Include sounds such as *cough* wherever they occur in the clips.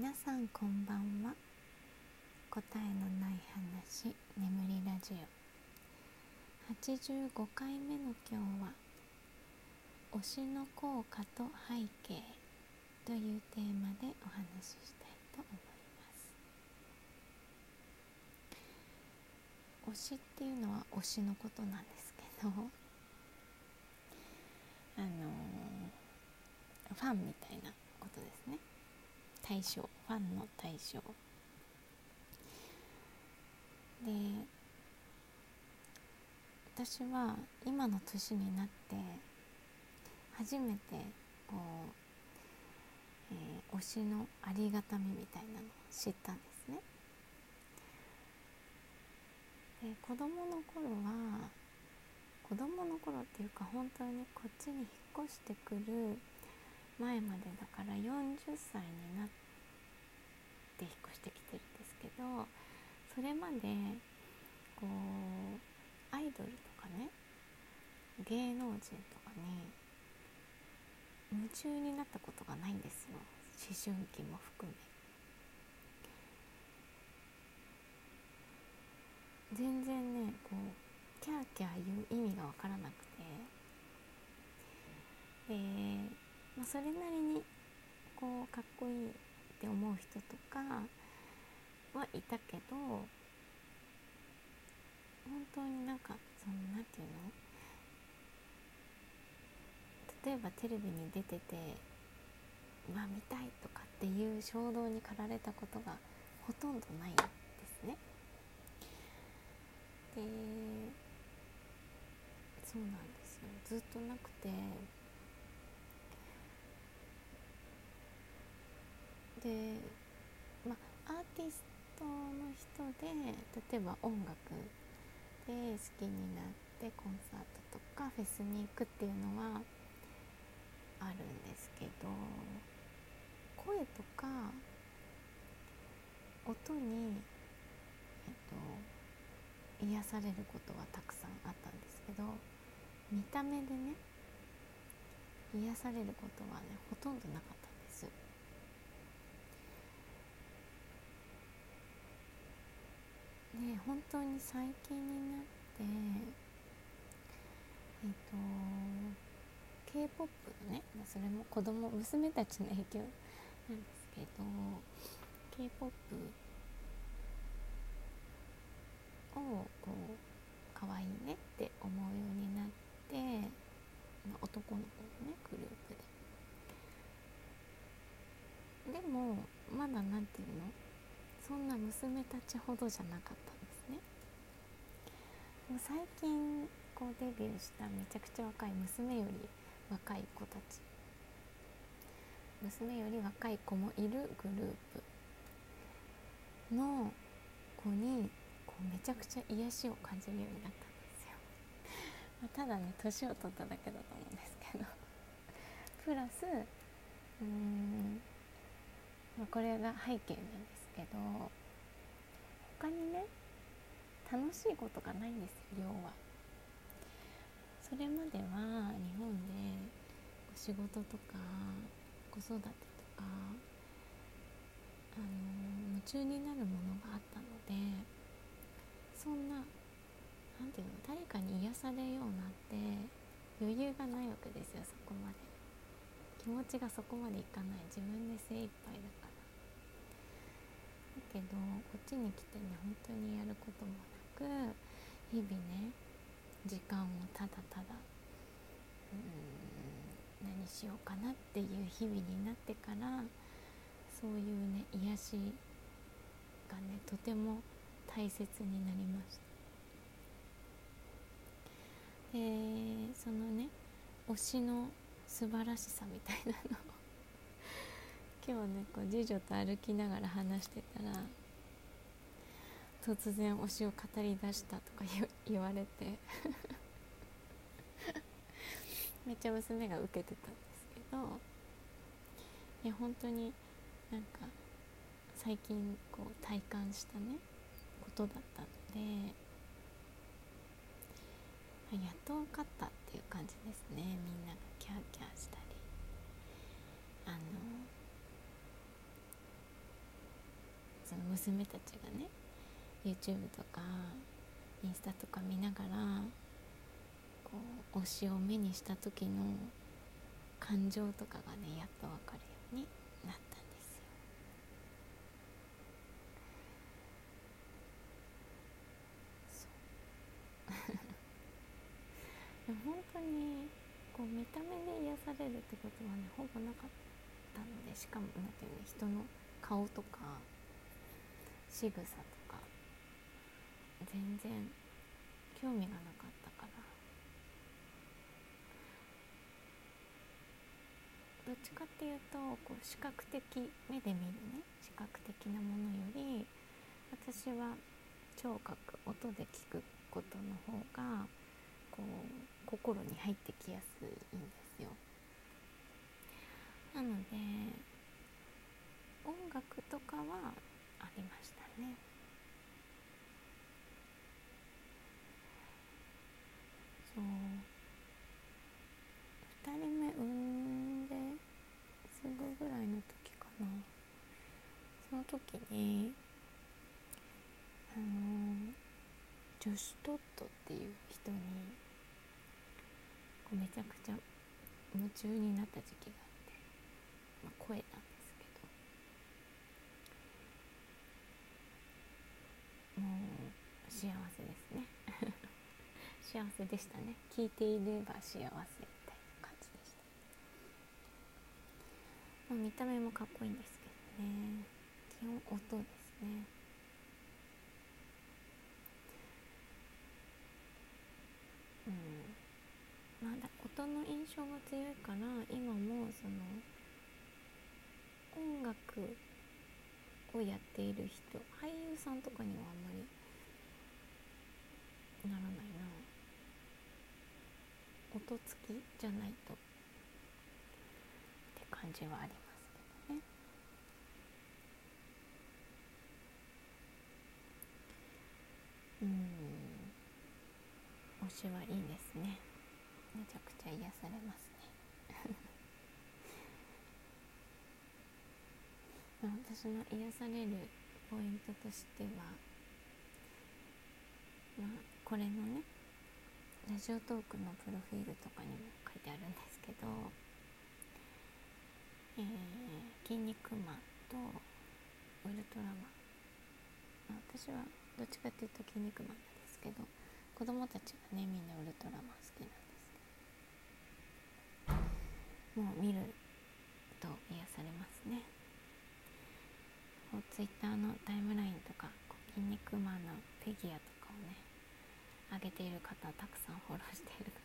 皆さんこんばんは。答えのない話眠りラジオ。85回目の今日は推しの効果と背景というテーマでお話ししたいと思います。推しっていうのは推しのことなんですけどあの、ファンみたいなことですね。対象ファンの対象で私は今の年になって初めてこう、えー、推しのありがたみみたいなのを知ったんですね。で子供の頃は子供の頃っていうか本当にこっちに引っ越してくる前までだから40歳になって引っ越してきてるんですけどそれまでこうアイドルとかね芸能人とかに夢中になったことがないんですよ思春期も含め。全然ねこうキャーキャー言う意味が分からなくてでまあ、それなりにこうかっこいいって思う人とかはいたけど本当になんかその何て言うの？例えばテレビに出ててまあ見たいとかっていう衝動に駆られたことがほとんどないんですね。でそうなんですよずっとなくてで、まあ、アーティストの人で例えば音楽で好きになってコンサートとかフェスに行くっていうのはあるんですけど声とか音に、えっと、癒されることはたくさんあったんですけど見た目でね癒されることはねほとんどなかったんで。本当に最近になってえっ、と k p o p のねそれも子供娘たちの影響なんですけど k p o p をこう可愛いねって思うようになって、まあ、男の子のねグループででもまだ何て言うのそんな娘たちほどじゃなかったんですね。もう最近こうデビューしためちゃくちゃ若い娘より若い子たち。娘より若い子もいるグループの子にこうめちゃくちゃ癒しを感じるようになったんですよ、まあ、ただね年を取っただけだと思うんですけど。プラスうーん、まあ、これが背景なんです。けど他にね楽しいことがないんですよ要は。それまでは日本で仕事とか子育てとかあの夢中になるものがあったのでそんな何て言うの誰かに癒されようなんて余裕がないわけですよそこまで。気持ちがそこまでいかない。自分で精一杯だから。けどこっちに来てね本当にやることもなく日々ね時間をただただうん何しようかなっていう日々になってからそういうね癒しがねとても大切になりました。でそのね推しの素晴らしさみたいなのを今日ねこう次女と歩きながら話してたら突然推しを語り出したとか言われて。*laughs* めっちゃ娘が受けてたんですけどいや本当になんか最近こう体感したねことだったのでやっと分かったっていう感じですね。みんながキャーキャーしたり。あのその娘たちがね YouTube とかインスタとか見ながらこう推しを目にした時の感情とかがねやっと分かるようになったんですよ。そう *laughs* 本当にこう見た目で癒されるってことはねほぼなかったのでしかも何ていうの人の顔とか仕草とか。全然興味がなかったから。どっちかっていうとこう視覚的目で見るね。視覚的なものより私は聴覚音で聞くことの方がこう心に入ってきやすいんですよ。なので音楽とかはありましたね。そう2人目産んですぐぐらいの時かなその時にあのジョシュ・トットっていう人にこうめちゃくちゃ夢中になった時期があって、まあ、声なんですけどもう幸せですね。*laughs* 幸せでしたね。聞いていれば幸せみたいな感じでした、まあ、見た目もかっこいいんですけどね。基本音ですね。うん。まだ音の印象が強いから今もその音楽をやっている人俳優さんとかにはあんまりならないな。音付きじゃないと。って感じはありますけどね。うん。推しはいいですね。めちゃくちゃ癒されますね。*laughs* 私の癒されるポイントとしては、まあ、これのねラジオトークのプロフィールとかにも書いてあるんですけど「えー、筋肉マン」と「ウルトラマン」私はどっちかっていうと「筋肉マン」なんですけど子供たちがねみんなウルトラマン好きなんですけどもう見ると癒されますね。こうツイッターのタイムラインとか「筋肉マン」のフィギュアとかをね上げている方たくさんフォローしているので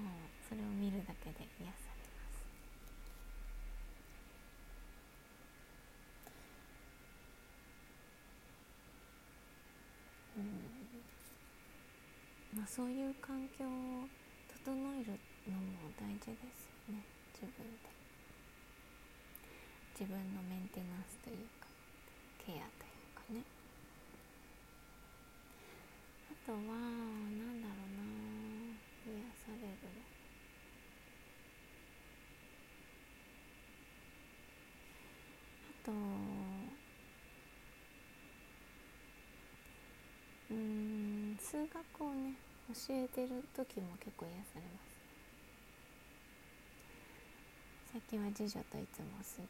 もうそれを見るだけで癒されます。うん。まあ、そういう環境を整えるのも大事ですよね。自分で。自分のメンテナンスというかケアというかね。とは何だろうな癒されるあとうん数学をね教えてる時も結構癒されます。最近は次女といつも数学。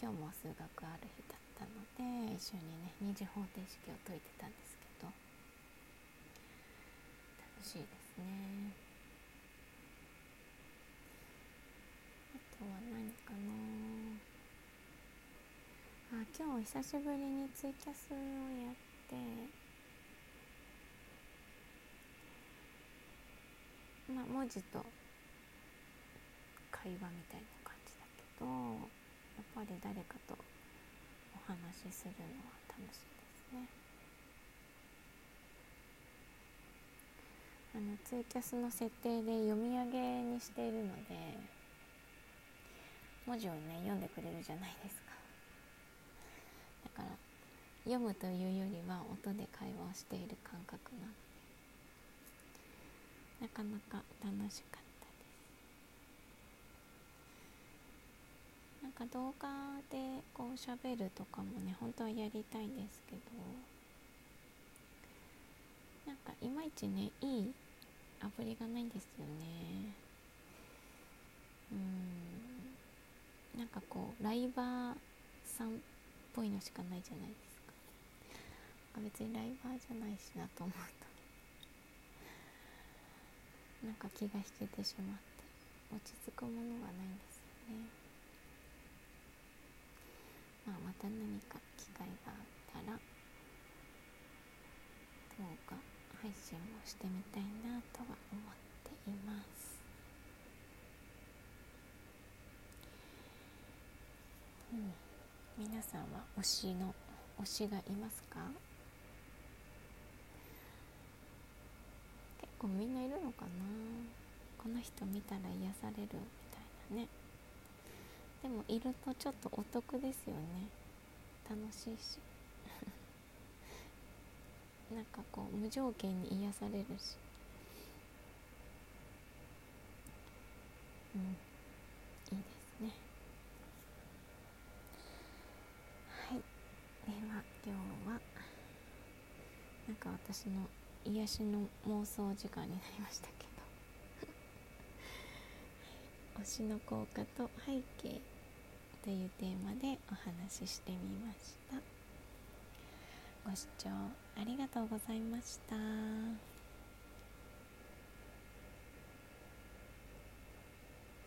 今日も数学ある日だったので一緒にね二次方程式を解いてたんですけど楽しいですねあとは何かなあ今日久しぶりにツイキャスをやってまあ、文字と会話みたいな感じだけどやっぱり誰かとお話しするのは楽しいですね。あのツイキャスの設定で読み上げにしているので文字をね読んでくれるじゃないですか。だから読むというよりは音で会話をしている感覚なので。なかなか楽しかったです。なんかか動画でこう喋るとかもね本当はやりたいんですけど。なんかいまいちねいいアプリがないんですよね。うん。なんかこうライバーさんっぽいのしかないじゃないですか。別にライバーじゃないしなと思うとなんか気が引けてしまって。落ち着くものがないんですよね。まあまた何か機会があったら動画配信もしてみたいなとは思っています。うん。皆さんは推しの推しがいますか？結構みんないるのかな？この人見たら癒されるみたいなね。でもいるとちょっとお得ですよね。楽しいし。なんかこう無条件に癒されるし。うん。いいですね。はい。では今日はなんか私の癒しの妄想時間になりましたけど。*laughs* 推しの効果と背景というテーマでお話ししてみました。ご視聴ありがとうございました。